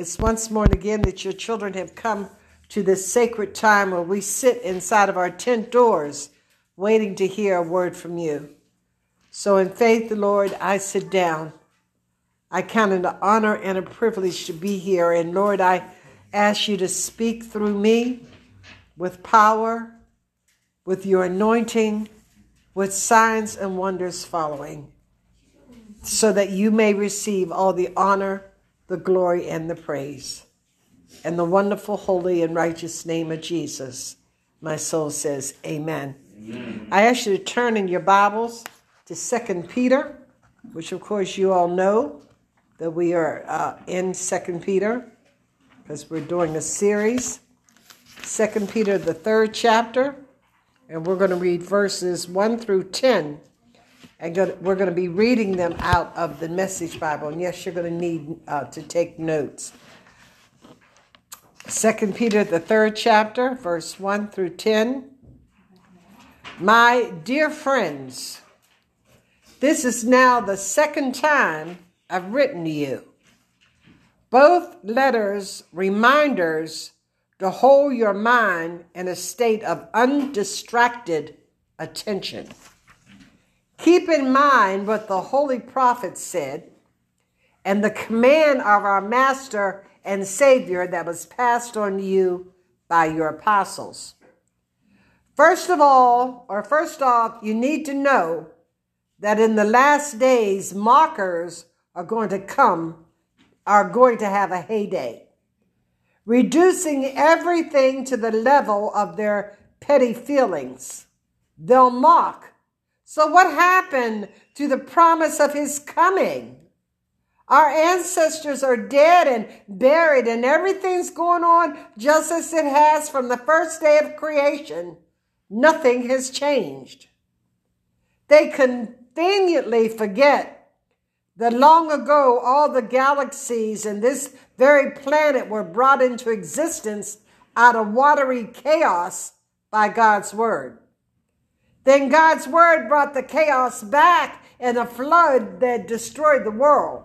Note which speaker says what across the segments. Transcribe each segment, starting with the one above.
Speaker 1: It's once more and again that your children have come to this sacred time where we sit inside of our tent doors waiting to hear a word from you. So, in faith, Lord, I sit down. I count it an honor and a privilege to be here. And Lord, I ask you to speak through me with power, with your anointing, with signs and wonders following, so that you may receive all the honor, the glory, and the praise. In the wonderful, holy, and righteous name of Jesus, my soul says, Amen. Amen. I ask you to turn in your Bibles to Second Peter, which of course you all know that we are uh, in Second Peter because we're doing a series. Second Peter, the third chapter, and we're going to read verses 1 through 10. And we're going to be reading them out of the Message Bible. And yes, you're going to need uh, to take notes. Second Peter, the third chapter, verse 1 through 10. My dear friends, this is now the second time I've written to you. Both letters, reminders to hold your mind in a state of undistracted attention. Keep in mind what the holy prophet said and the command of our master and savior that was passed on you by your apostles. First of all, or first off, you need to know that in the last days, mockers are going to come, are going to have a heyday reducing everything to the level of their petty feelings. They'll mock. So, what happened to the promise of his coming? Our ancestors are dead and buried, and everything's going on just as it has from the first day of creation. Nothing has changed. They conveniently forget that long ago all the galaxies and this very planet were brought into existence out of watery chaos by God's word. Then God's word brought the chaos back in a flood that destroyed the world.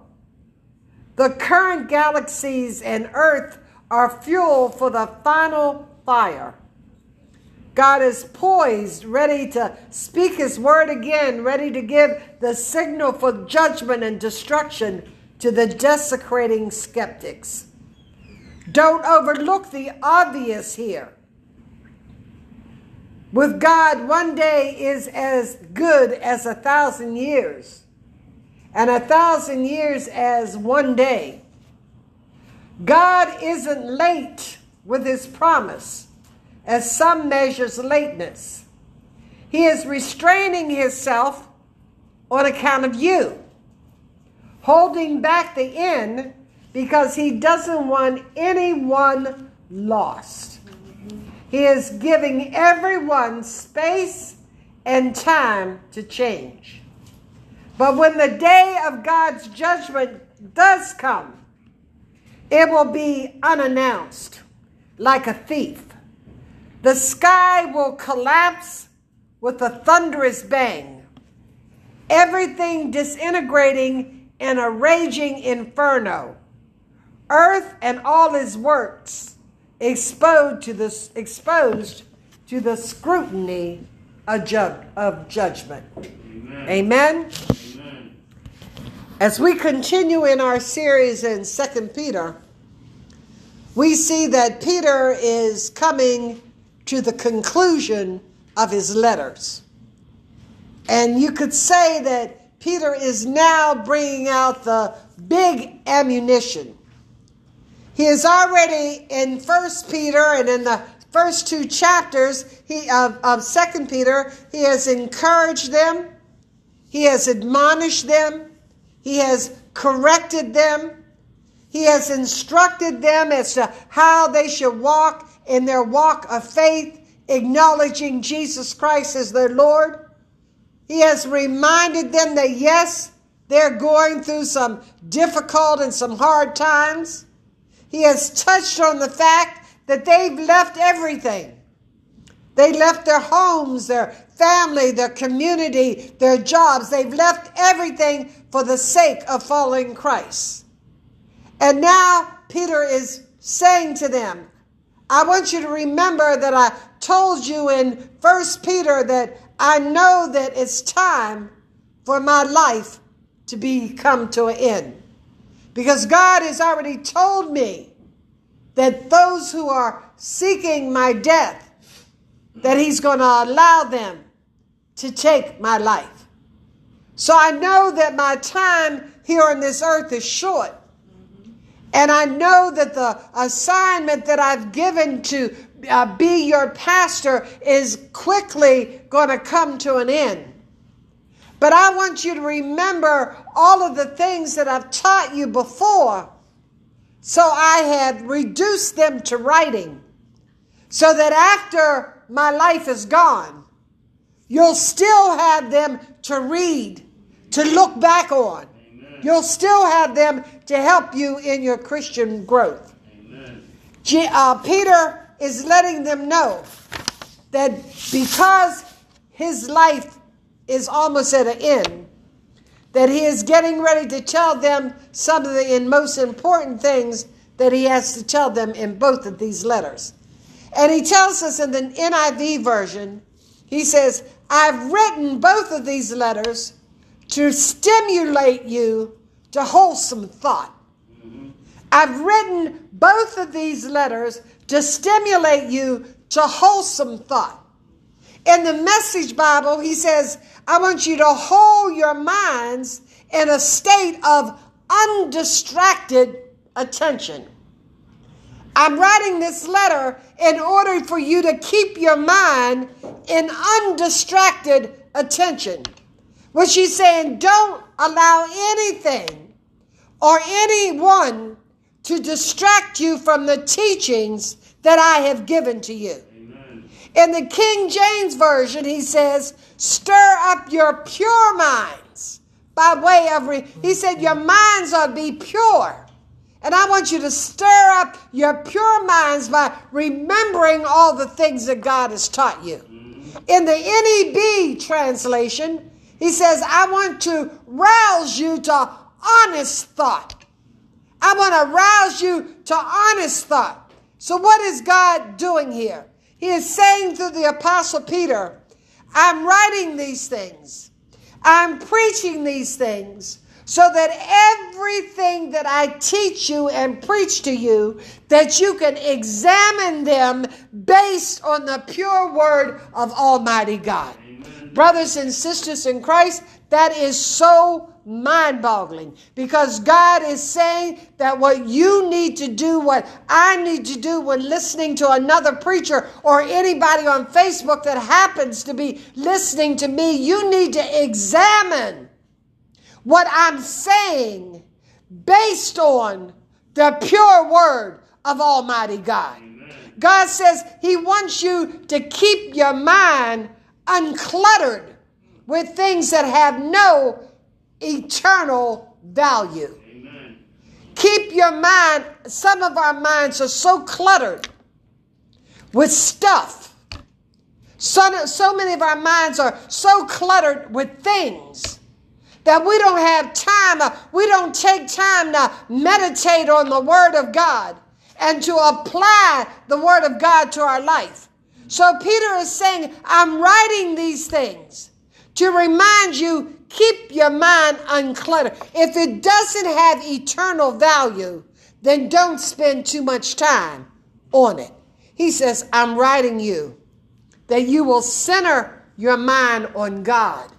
Speaker 1: The current galaxies and earth are fuel for the final fire. God is poised, ready to speak his word again, ready to give the signal for judgment and destruction to the desecrating skeptics. Don't overlook the obvious here. With God, one day is as good as a thousand years, and a thousand years as one day. God isn't late with his promise as some measures lateness. He is restraining himself on account of you, holding back the end because he doesn't want anyone lost. He is giving everyone space and time to change. But when the day of God's judgment does come, it will be unannounced like a thief. The sky will collapse with a thunderous bang, everything disintegrating in a raging inferno. Earth and all its works exposed to the, exposed to the scrutiny of, ju- of judgment. Amen. Amen? Amen. As we continue in our series in Second Peter, we see that Peter is coming to the conclusion of his letters. And you could say that Peter is now bringing out the big ammunition. He is already in First Peter and in the first two chapters he, of, of Second Peter, he has encouraged them, he has admonished them, he has corrected them, he has instructed them as to how they should walk in their walk of faith, acknowledging Jesus Christ as their Lord. He has reminded them that yes, they're going through some difficult and some hard times. He has touched on the fact that they've left everything. They left their homes, their family, their community, their jobs. They've left everything for the sake of following Christ. And now Peter is saying to them, I want you to remember that I told you in First Peter that I know that it's time for my life to be come to an end. Because God has already told me that those who are seeking my death, that He's going to allow them to take my life. So I know that my time here on this earth is short. And I know that the assignment that I've given to uh, be your pastor is quickly going to come to an end. But I want you to remember all of the things that I've taught you before. So I have reduced them to writing so that after my life is gone, you'll still have them to read, to look back on. Amen. You'll still have them to help you in your Christian growth. G- uh, Peter is letting them know that because his life is almost at an end, that he is getting ready to tell them some of the most important things that he has to tell them in both of these letters. And he tells us in the NIV version, he says, I've written both of these letters to stimulate you to wholesome thought. I've written both of these letters to stimulate you to wholesome thought. In the Message Bible, he says, I want you to hold your minds in a state of undistracted attention. I'm writing this letter in order for you to keep your mind in undistracted attention. What she's saying, don't allow anything or anyone to distract you from the teachings that I have given to you. In the King James Version, he says, stir up your pure minds by way of, re- he said, your minds ought to be pure. And I want you to stir up your pure minds by remembering all the things that God has taught you. In the NEB translation, he says, I want to rouse you to honest thought. I want to rouse you to honest thought. So, what is God doing here? He is saying through the Apostle Peter, I'm writing these things, I'm preaching these things so that everything that I teach you and preach to you, that you can examine them based on the pure word of Almighty God. Amen. Brothers and sisters in Christ, that is so mind boggling because God is saying that what you need to do, what I need to do when listening to another preacher or anybody on Facebook that happens to be listening to me, you need to examine what I'm saying based on the pure word of Almighty God. God says He wants you to keep your mind uncluttered with things that have no eternal value. Amen. Keep your mind, some of our minds are so cluttered with stuff. So, so many of our minds are so cluttered with things that we don't have time, uh, we don't take time to meditate on the Word of God and to apply the Word of God to our life. So Peter is saying, I'm writing these things to remind you keep your mind uncluttered. If it doesn't have eternal value, then don't spend too much time on it. He says, I'm writing you that you will center your mind on God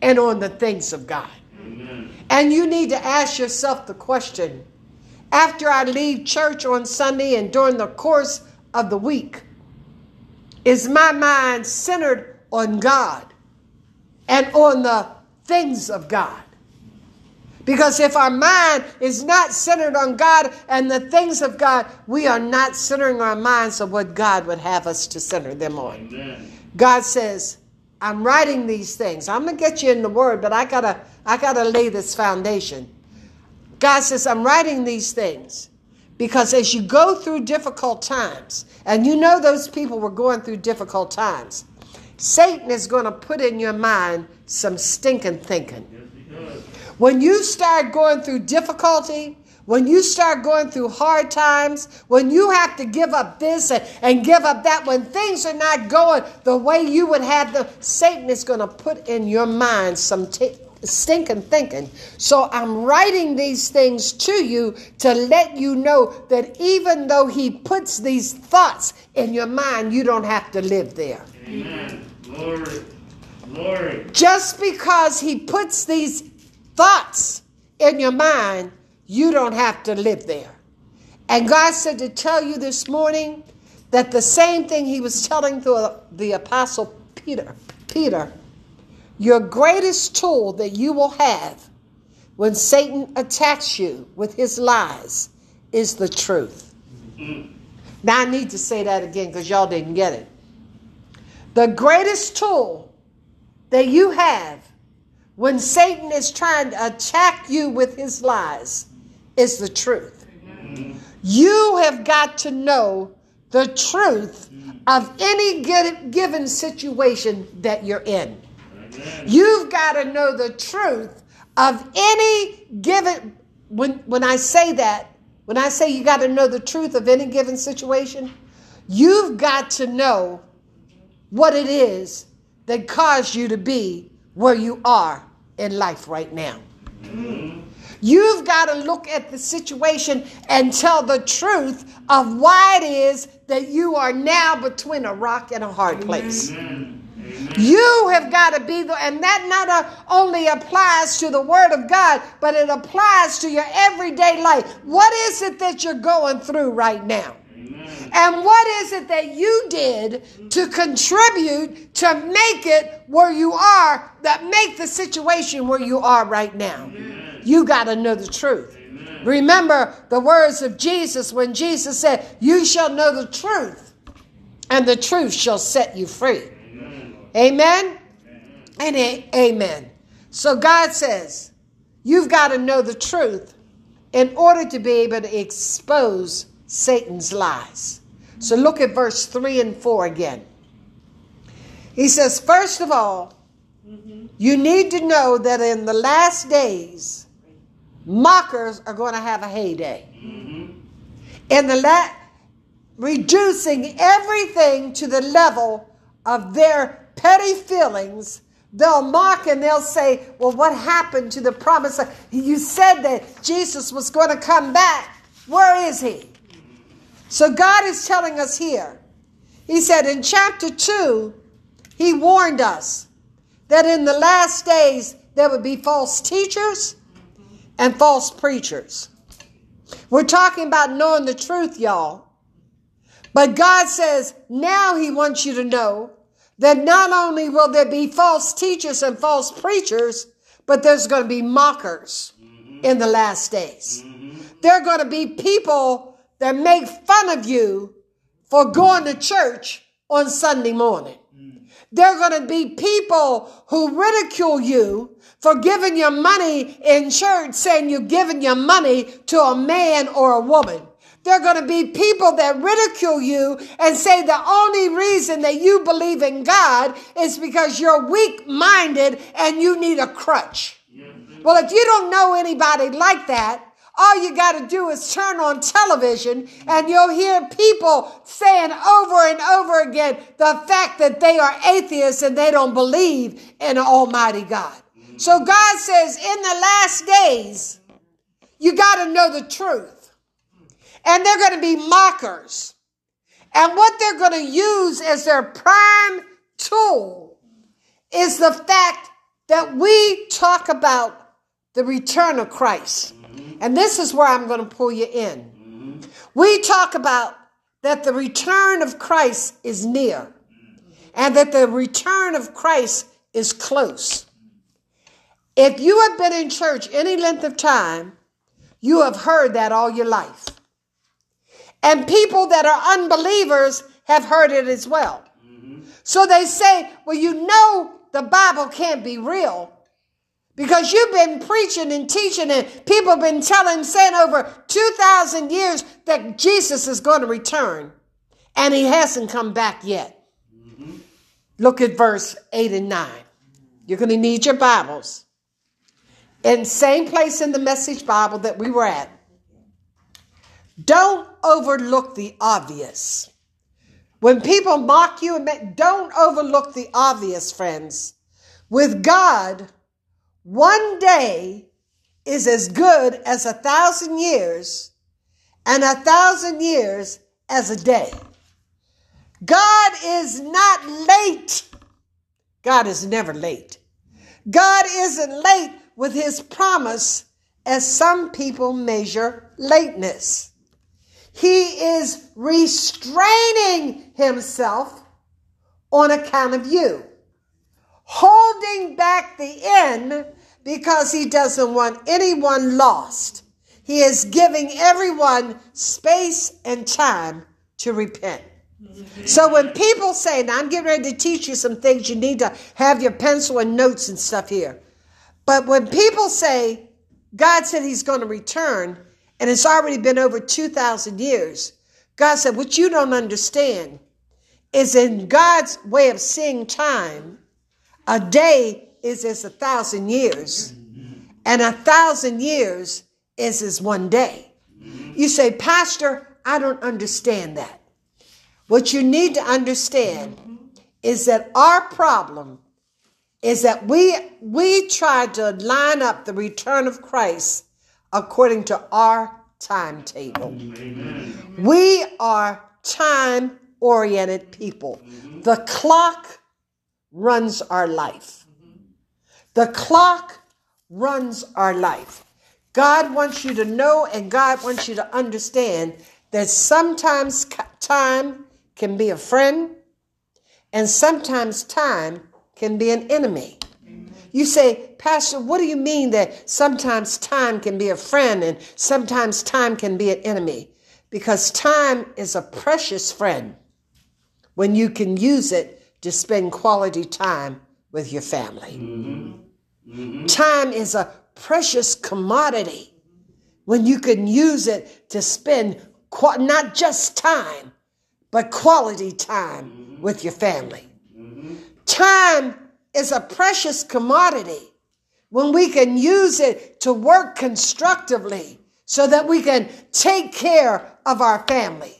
Speaker 1: and on the things of God. Amen. And you need to ask yourself the question after I leave church on Sunday and during the course of the week, is my mind centered on God and on the things of God? Because if our mind is not centered on God and the things of God, we are not centering our minds on what God would have us to center them on. Amen. God says, I'm writing these things. I'm gonna get you in the word, but I gotta I gotta lay this foundation. God says, I'm writing these things because as you go through difficult times, and you know those people were going through difficult times, Satan is going to put in your mind some stinking thinking. When you start going through difficulty, when you start going through hard times, when you have to give up this and, and give up that, when things are not going the way you would have them, Satan is going to put in your mind some t- stinking thinking. So I'm writing these things to you to let you know that even though he puts these thoughts in your mind, you don't have to live there.
Speaker 2: Amen. Glory. Glory.
Speaker 1: Just because he puts these thoughts in your mind, you don't have to live there. And God said to tell you this morning that the same thing he was telling to the apostle Peter, Peter, your greatest tool that you will have when Satan attacks you with his lies is the truth. Mm. Now I need to say that again because y'all didn't get it. The greatest tool that you have when Satan is trying to attack you with his lies is the truth. You have got to know the truth of any given situation that you're in. You've got to know the truth of any given when when I say that, when I say you got to know the truth of any given situation, you've got to know what it is that caused you to be where you are in life right now. You've got to look at the situation and tell the truth of why it is that you are now between a rock and a hard place.
Speaker 2: Amen.
Speaker 1: You have got to be the, and that not only applies to the Word of God, but it applies to your everyday life. What is it that you're going through right now? And what is it that you did to contribute to make it where you are, that make the situation where you are right now? You got to know the truth. Remember the words of Jesus when Jesus said, You shall know the truth, and the truth shall set you free. Amen? And a- amen. So God says, You've got to know the truth in order to be able to expose Satan's lies. So look at verse 3 and 4 again. He says, First of all, you need to know that in the last days, mockers are going to have a heyday. In the reducing everything to the level of their petty feelings, they'll mock and they'll say, Well, what happened to the promise? You said that Jesus was going to come back. Where is he? So God is telling us here. He said in chapter 2, he warned us that in the last days there would be false teachers and false preachers. We're talking about knowing the truth, y'all. But God says now he wants you to know that not only will there be false teachers and false preachers, but there's going to be mockers in the last days. Mm-hmm. There are going to be people that make fun of you for going to church on Sunday morning. Mm. There are going to be people who ridicule you for giving your money in church, saying you're giving your money to a man or a woman. There are going to be people that ridicule you and say the only reason that you believe in God is because you're weak minded and you need a crutch. Mm-hmm. Well, if you don't know anybody like that, all you got to do is turn on television and you'll hear people saying over and over again the fact that they are atheists and they don't believe in Almighty God. So God says in the last days, you got to know the truth. And they're going to be mockers. And what they're going to use as their prime tool is the fact that we talk about the return of Christ. And this is where I'm going to pull you in. We talk about that the return of Christ is near and that the return of Christ is close. If you have been in church any length of time, you have heard that all your life. And people that are unbelievers have heard it as well. So they say, well, you know the Bible can't be real because you've been preaching and teaching and people have been telling, saying over 2,000 years that Jesus is going to return and he hasn't come back yet. Mm-hmm. Look at verse 8 and 9. You're going to need your Bibles. In same place in the message Bible that we were at. Don't overlook the obvious. When people mock you, don't overlook the obvious, friends. With God, one day is as good as a thousand years, and a thousand years as a day. God is not late. God is never late. God isn't late with his promise as some people measure lateness. He is restraining himself on account of you, holding back the end because he doesn't want anyone lost. He is giving everyone space and time to repent. So when people say, now I'm getting ready to teach you some things, you need to have your pencil and notes and stuff here. But when people say, God said he's going to return, and it's already been over 2,000 years, God said, what you don't understand is in God's way of seeing time, a day is as a thousand years, and a thousand years is as one day. You say, Pastor, I don't understand that. What you need to understand is that our problem is that we we try to line up the return of Christ according to our timetable. Amen. We are time oriented people. The clock runs our life. Mm-hmm. The clock runs our life. God wants you to know and God wants you to understand that sometimes time can be a friend, and sometimes time can be an enemy. You say, Pastor, what do you mean that sometimes time can be a friend and sometimes time can be an enemy? Because time is a precious friend when you can use it to spend quality time with your family. Mm-hmm. Mm-hmm. Time is a precious commodity when you can use it to spend qu- not just time, but quality time mm-hmm. with your family. Time is a precious commodity when we can use it to work constructively so that we can take care of our family.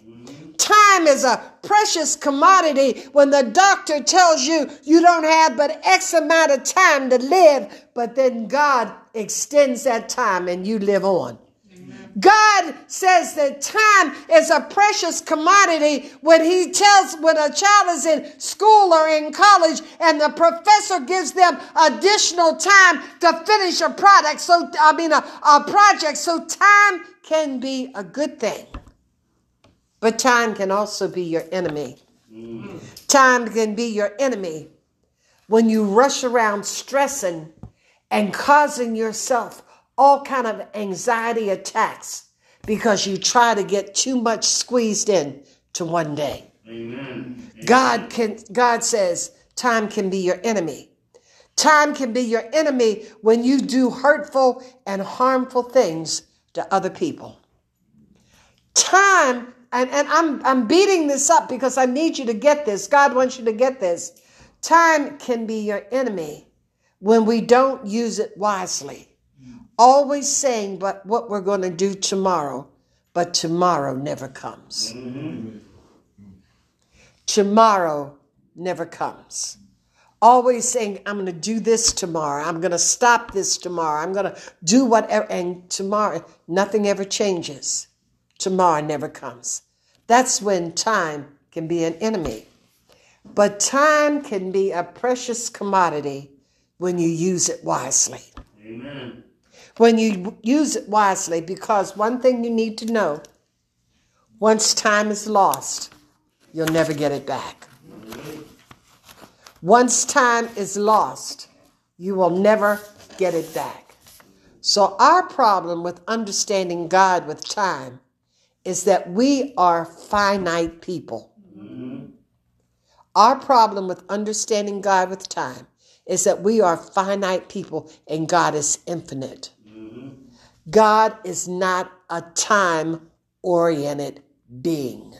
Speaker 1: Time is a precious commodity when the doctor tells you you don't have but X amount of time to live, but then God extends that time and you live on. God says that time is a precious commodity when he tells when a child is in school or in college and the professor gives them additional time to finish a product. So, I mean, a, a project. So time can be a good thing, but time can also be your enemy. Mm. Time can be your enemy when you rush around stressing and causing yourself all kind of anxiety attacks because you try to get too much squeezed in to one day. Amen. God can God says time can be your enemy. Time can be your enemy when you do hurtful and harmful things to other people. Time, and, and I'm I'm beating this up because I need you to get this. God wants you to get this. Time can be your enemy when we don't use it wisely always saying but what we're going to do tomorrow, but tomorrow never comes. Mm-hmm. Tomorrow never comes. Always saying, I'm going to do this tomorrow. I'm going to stop this tomorrow. I'm going to do whatever. And tomorrow, nothing ever changes. Tomorrow never comes. That's when time can be an enemy. But time can be a precious commodity when you use it wisely. Amen when you use it wisely, because one thing you need to know once time is lost, you'll never get it back. Once time is lost, you will never get it back. So, our problem with understanding God with time is that we are finite people. Our problem with understanding God with time is that we are finite people and God is infinite. God is not a time oriented being.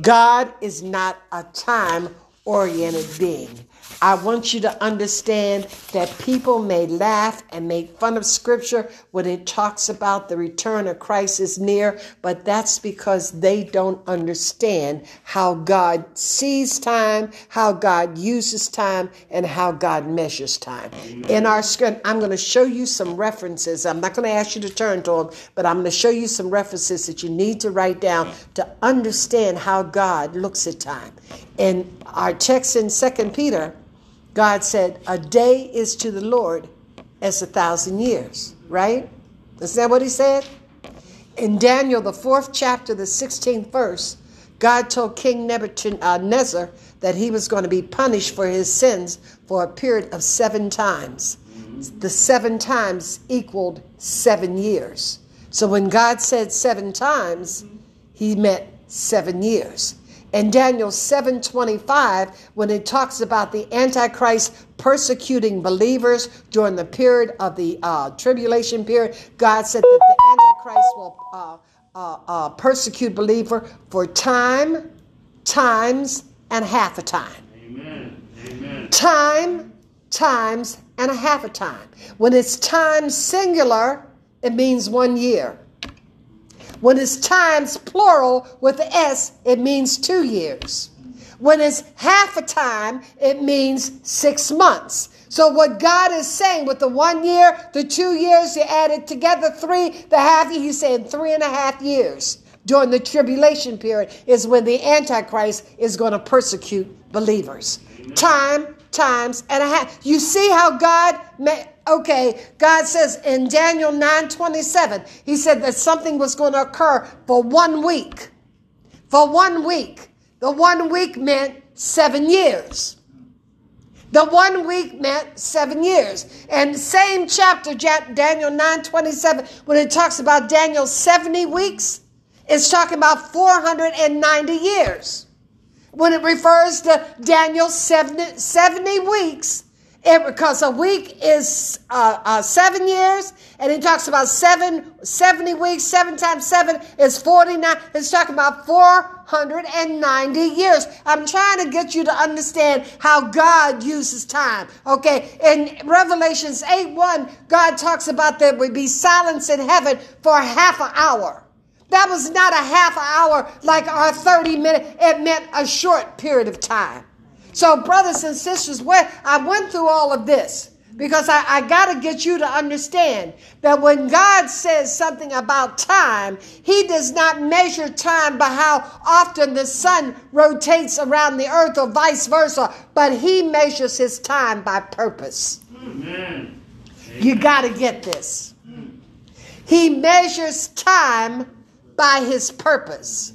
Speaker 1: God is not a time oriented being. I want you to understand that people may laugh and make fun of scripture when it talks about the return of Christ is near, but that's because they don't understand how God sees time, how God uses time, and how God measures time. In our script, I'm going to show you some references. I'm not going to ask you to turn to them, but I'm going to show you some references that you need to write down to understand how God looks at time. In our text in Second Peter, God said, A day is to the Lord as a thousand years, right? Is that what he said? In Daniel, the fourth chapter, the 16th verse, God told King Nebuchadnezzar uh, that he was going to be punished for his sins for a period of seven times. The seven times equaled seven years. So when God said seven times, he meant seven years in Daniel 7:25 when it talks about the antichrist persecuting believers during the period of the uh, tribulation period God said that the antichrist will uh, uh, uh, persecute believer for time times and half a time
Speaker 2: Amen. Amen.
Speaker 1: time times and a half a time when it's time singular it means one year when it's times plural with the S, it means two years. When it's half a time, it means six months. So what God is saying with the one year, the two years, you add it together, three, the half year, he's saying three and a half years during the tribulation period is when the Antichrist is going to persecute believers. Time, times, and a half. You see how God okay, God says in Daniel 9 27, He said that something was going to occur for one week. For one week. The one week meant seven years. The one week meant seven years. And same chapter, Daniel 9 27, when it talks about Daniel 70 weeks, it's talking about 490 years. When it refers to Daniel 70, 70 weeks, it, because a week is uh, uh, seven years, and he talks about seven, 70 weeks, seven times seven is 49. It's talking about 490 years. I'm trying to get you to understand how God uses time. Okay, in Revelations 8 1, God talks about there would be silence in heaven for half an hour. That was not a half hour like our 30 minutes, it meant a short period of time. So, brothers and sisters, I went through all of this because I, I got to get you to understand that when God says something about time, He does not measure time by how often the sun rotates around the earth or vice versa, but He measures His time by purpose. Amen. You got to get this. He measures time by His purpose,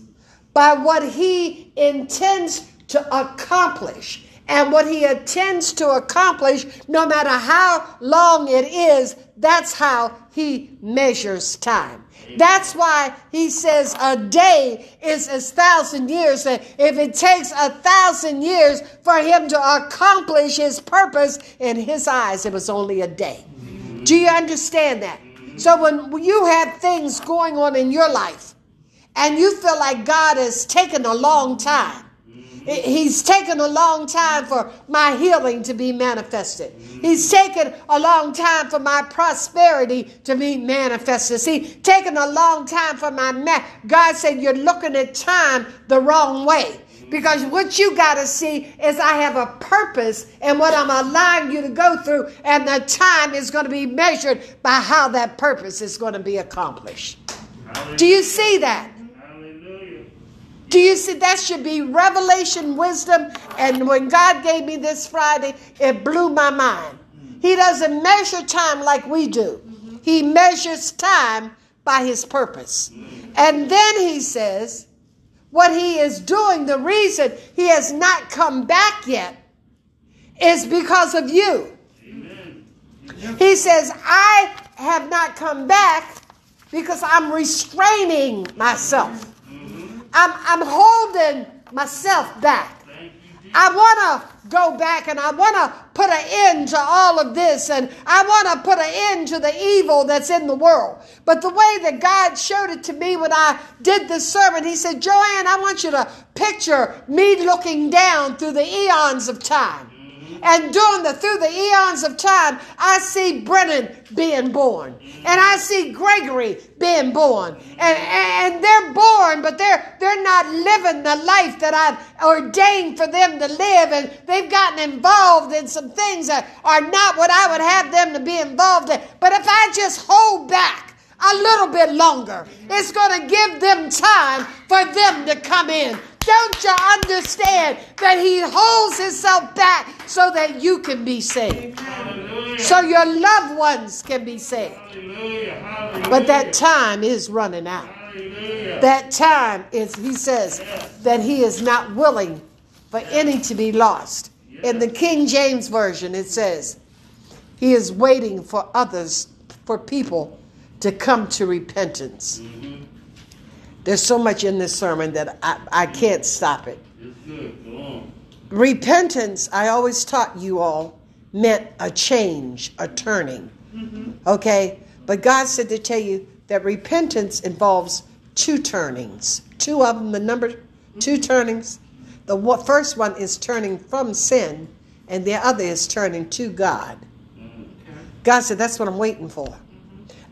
Speaker 1: by what He intends to accomplish. And what he intends to accomplish, no matter how long it is, that's how he measures time. That's why he says a day is a thousand years. And If it takes a thousand years for him to accomplish his purpose, in his eyes, it was only a day. Do you understand that? So when you have things going on in your life and you feel like God has taken a long time, He's taken a long time for my healing to be manifested. He's taken a long time for my prosperity to be manifested. See, taken a long time for my ma- God said you're looking at time the wrong way. Because what you got to see is I have a purpose and what I'm allowing you to go through, and the time is going to be measured by how that purpose is going to be accomplished. Do you see that? Do you see that should be revelation wisdom? And when God gave me this Friday, it blew my mind. He doesn't measure time like we do, He measures time by His purpose. And then He says, what He is doing, the reason He has not come back yet, is because of you. He says, I have not come back because I'm restraining myself. I'm, I'm holding myself back. I want to go back and I want to put an end to all of this and I want to put an end to the evil that's in the world. But the way that God showed it to me when I did this sermon, He said, Joanne, I want you to picture me looking down through the eons of time. And the through the eons of time, I see Brennan being born. And I see Gregory being born. And, and they're born, but they're they're not living the life that I've ordained for them to live. And they've gotten involved in some things that are not what I would have them to be involved in. But if I just hold back a little bit longer, it's going to give them time for them to come in. Don't you understand that he holds himself back so that you can be saved? So your loved ones can be saved. But that time is running out. That time is, he says, that he is not willing for any to be lost. In the King James Version, it says, he is waiting for others, for people to come to repentance. Mm-hmm. There's so much in this sermon that I, I can't stop it. Repentance, I always taught you all, meant a change, a turning. Mm-hmm. Okay? But God said to tell you that repentance involves two turnings. Two of them, the number two turnings. The first one is turning from sin, and the other is turning to God. Mm-hmm. God said, That's what I'm waiting for.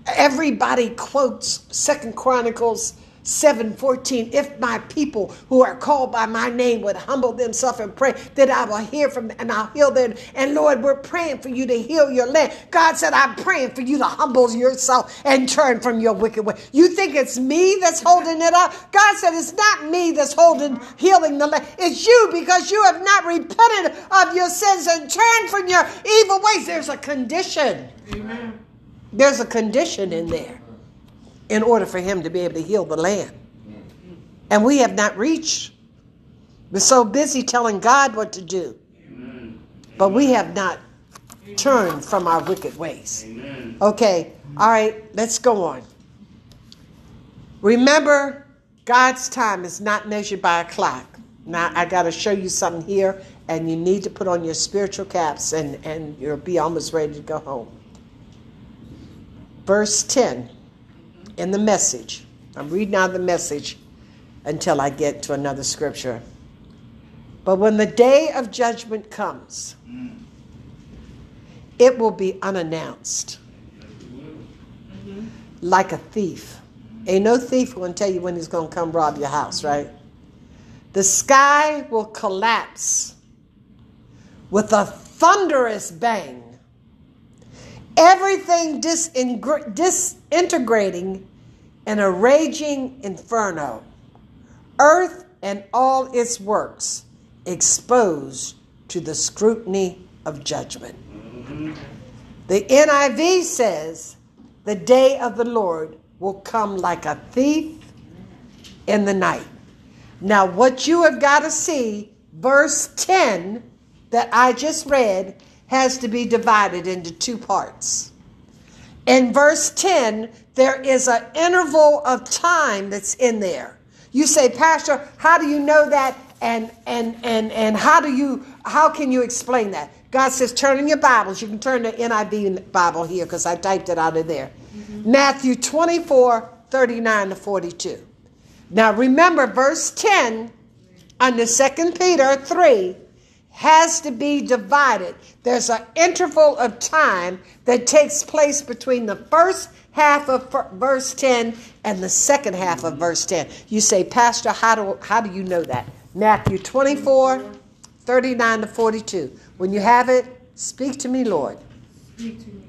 Speaker 1: Everybody quotes Second Chronicles 7:14 if my people who are called by my name would humble themselves and pray that I will hear from them and I'll heal them. And Lord we're praying for you to heal your land. God said I'm praying for you to humble yourself and turn from your wicked way. You think it's me that's holding it up? God said it's not me that's holding healing the land. It's you because you have not repented of your sins and turned from your evil ways. There's a condition. Amen. There's a condition in there in order for him to be able to heal the land. And we have not reached. We're so busy telling God what to do. But we have not turned from our wicked ways. Okay, all right, let's go on. Remember, God's time is not measured by a clock. Now, I got to show you something here, and you need to put on your spiritual caps, and, and you'll be almost ready to go home verse 10 in the message. I'm reading out the message until I get to another scripture. But when the day of judgment comes, it will be unannounced, like a thief. Ain't no thief going to tell you when he's going to come rob your house, right? The sky will collapse with a thunderous bang everything disintegrating in a raging inferno, earth and all its works exposed to the scrutiny of judgment. The NIV says, The day of the Lord will come like a thief in the night. Now, what you have got to see, verse 10 that I just read, has to be divided into two parts. In verse 10, there is an interval of time that's in there. You say, Pastor, how do you know that? And and and and how do you how can you explain that? God says, turn in your Bibles. You can turn the NIV Bible here because I typed it out of there. Mm-hmm. Matthew 24, 39 to 42. Now remember, verse 10 under 2 Peter 3 has to be divided. There's an interval of time that takes place between the first half of verse 10 and the second half of verse 10. You say, Pastor, how do, how do you know that? Matthew 24, 39 to 42. When you have it, speak to me, Lord. Speak to me.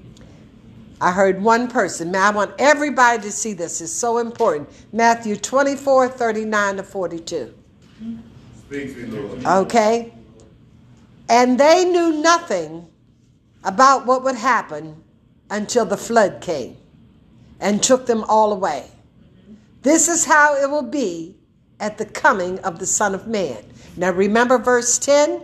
Speaker 1: I heard one person. Now I want everybody to see this. It's so important. Matthew 24, 39 to 42. Speak to me, Lord. Okay. And they knew nothing about what would happen until the flood came and took them all away. This is how it will be at the coming of the Son of Man. Now remember verse 10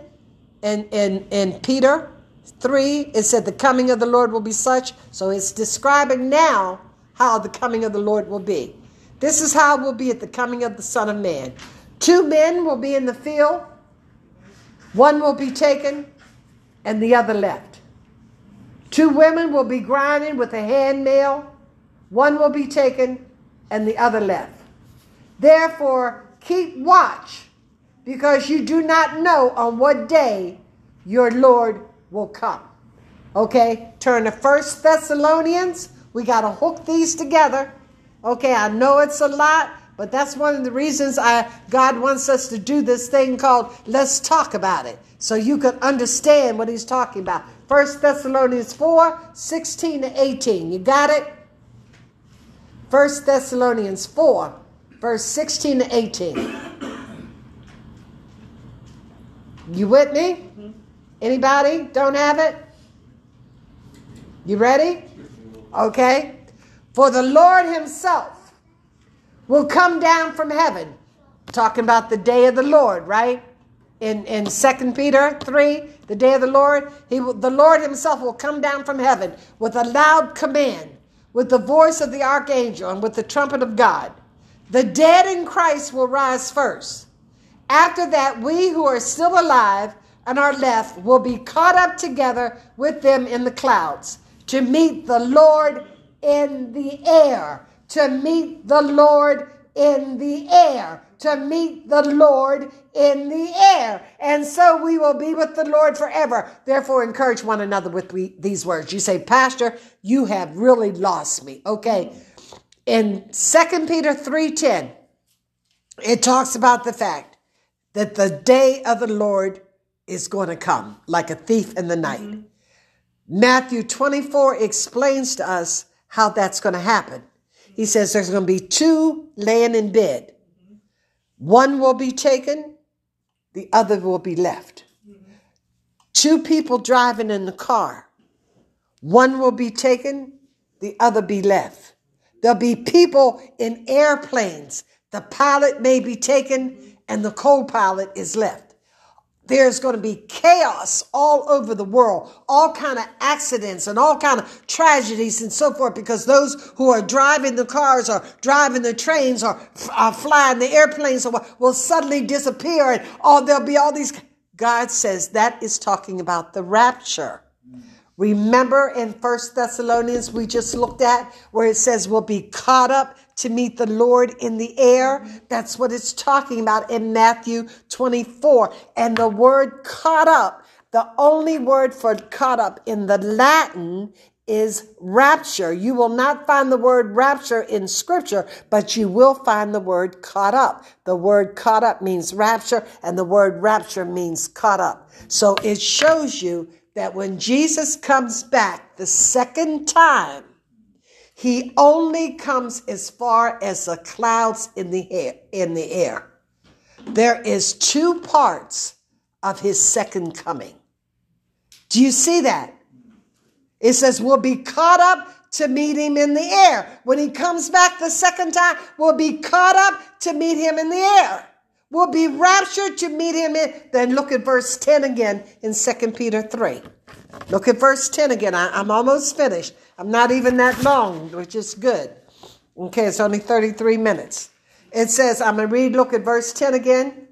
Speaker 1: in, in, in Peter 3, it said the coming of the Lord will be such. So it's describing now how the coming of the Lord will be. This is how it will be at the coming of the Son of Man. Two men will be in the field one will be taken and the other left. Two women will be grinding with a hand nail. One will be taken and the other left. Therefore, keep watch because you do not know on what day your Lord will come. Okay, turn to First Thessalonians. We got to hook these together. Okay, I know it's a lot, but that's one of the reasons I God wants us to do this thing called let's talk about it. So you can understand what he's talking about. First Thessalonians 4, 16 to 18. You got it? First Thessalonians 4, verse 16 to 18. You with me? Anybody? Don't have it? You ready? Okay. For the Lord Himself will come down from heaven. Talking about the day of the Lord, right? In in Second Peter 3, the day of the Lord, he will, the Lord Himself will come down from heaven with a loud command, with the voice of the archangel, and with the trumpet of God. The dead in Christ will rise first. After that, we who are still alive and are left will be caught up together with them in the clouds to meet the Lord in the air. To meet the Lord in the air. To meet the Lord in the air. And so we will be with the Lord forever. Therefore, encourage one another with these words. You say, Pastor, you have really lost me. Okay. In 2 Peter 3:10, it talks about the fact that the day of the Lord is going to come like a thief in the night. Mm-hmm. Matthew 24 explains to us how that's going to happen. He says there's going to be two laying in bed. One will be taken, the other will be left. Two people driving in the car. One will be taken, the other be left. There'll be people in airplanes. The pilot may be taken and the co pilot is left there's going to be chaos all over the world all kind of accidents and all kind of tragedies and so forth because those who are driving the cars or driving the trains or are uh, flying the airplanes or will suddenly disappear and all there'll be all these god says that is talking about the rapture. Remember in first thessalonians we just looked at where it says we'll be caught up to meet the Lord in the air. That's what it's talking about in Matthew 24. And the word caught up, the only word for caught up in the Latin is rapture. You will not find the word rapture in scripture, but you will find the word caught up. The word caught up means rapture and the word rapture means caught up. So it shows you that when Jesus comes back the second time, he only comes as far as the clouds in the air, in the air. There is two parts of his second coming. Do you see that? It says we'll be caught up to meet him in the air. When he comes back the second time, we'll be caught up to meet him in the air. We'll be raptured to meet him in. Then look at verse 10 again in 2 Peter 3. Look at verse 10 again. I, I'm almost finished. I'm not even that long, which is good. Okay, it's only 33 minutes. It says, I'm going to read, look at verse 10 again.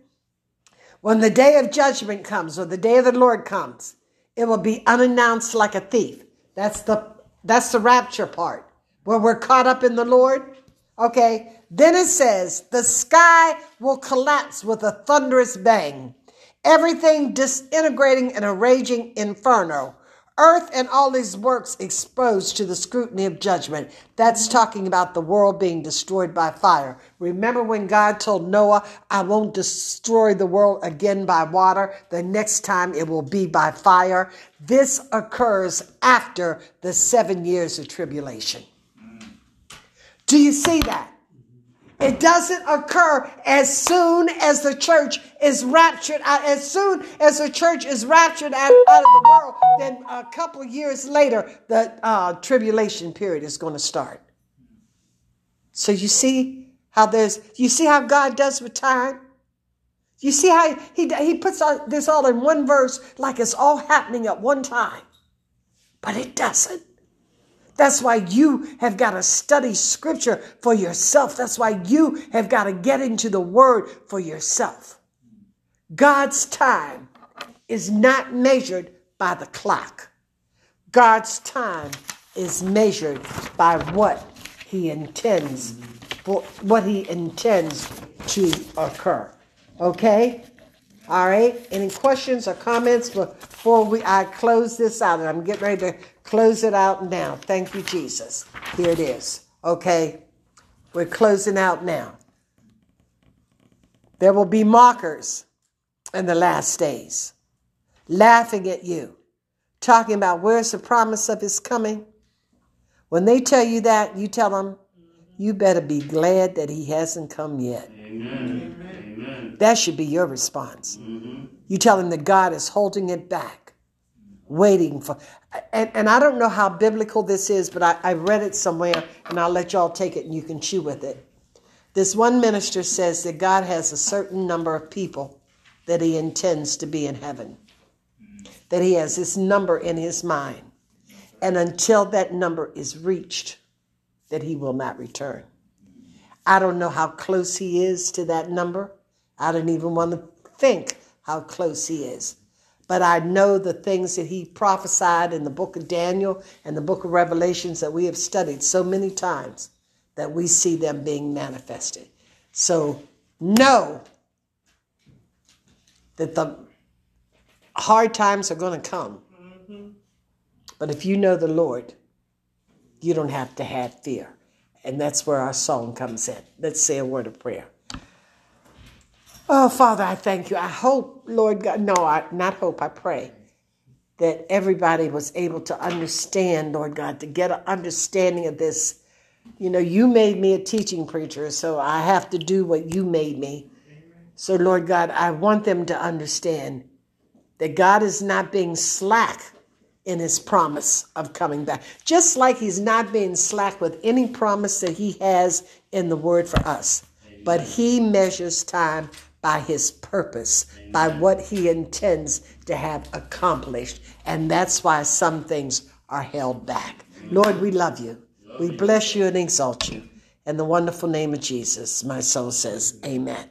Speaker 1: When the day of judgment comes, or the day of the Lord comes, it will be unannounced like a thief. That's the that's the rapture part, where we're caught up in the Lord. Okay. Then it says, the sky will collapse with a thunderous bang, everything disintegrating in a raging inferno earth and all its works exposed to the scrutiny of judgment. That's talking about the world being destroyed by fire. Remember when God told Noah, I won't destroy the world again by water. The next time it will be by fire. This occurs after the seven years of tribulation. Do you see that? It doesn't occur as soon as the church is raptured out. As soon as the church is raptured out, out of the world, then a couple years later, the uh, tribulation period is going to start. So you see how there's, you see how God does with time? You see how he, he puts all, this all in one verse like it's all happening at one time. But it doesn't. That's why you have got to study scripture for yourself. That's why you have got to get into the word for yourself. God's time is not measured by the clock. God's time is measured by what he intends for what he intends to occur. Okay? All right. Any questions or comments before we I close this out? And I'm getting ready to close it out now. Thank you, Jesus. Here it is. Okay. We're closing out now. There will be mockers in the last days, laughing at you, talking about where's the promise of his coming. When they tell you that, you tell them, you better be glad that he hasn't come yet.
Speaker 2: Amen. Amen.
Speaker 1: That should be your response.
Speaker 2: Mm-hmm.
Speaker 1: You tell him that God is holding it back, waiting for. And, and I don't know how biblical this is, but I, I read it somewhere, and I'll let y'all take it and you can chew with it. This one minister says that God has a certain number of people that he intends to be in heaven, that he has this number in his mind. And until that number is reached, that he will not return. I don't know how close he is to that number. I don't even want to think how close he is. But I know the things that he prophesied in the book of Daniel and the book of Revelations that we have studied so many times that we see them being manifested. So know that the hard times are going to come. Mm-hmm. But if you know the Lord, you don't have to have fear. And that's where our song comes in. Let's say a word of prayer. Oh, Father, I thank you. I hope, Lord God, no, I not hope, I pray that everybody was able to understand, Lord God, to get an understanding of this you know, you made me a teaching preacher, so I have to do what you made me. So, Lord God, I want them to understand that God is not being slack in his promise of coming back, just like he's not being slack with any promise that he has in the word for us. But he measures time by his purpose, by what he intends to have accomplished. And that's why some things are held back. Lord, we love you. We bless you and exalt you. In the wonderful name of Jesus, my soul says, Amen.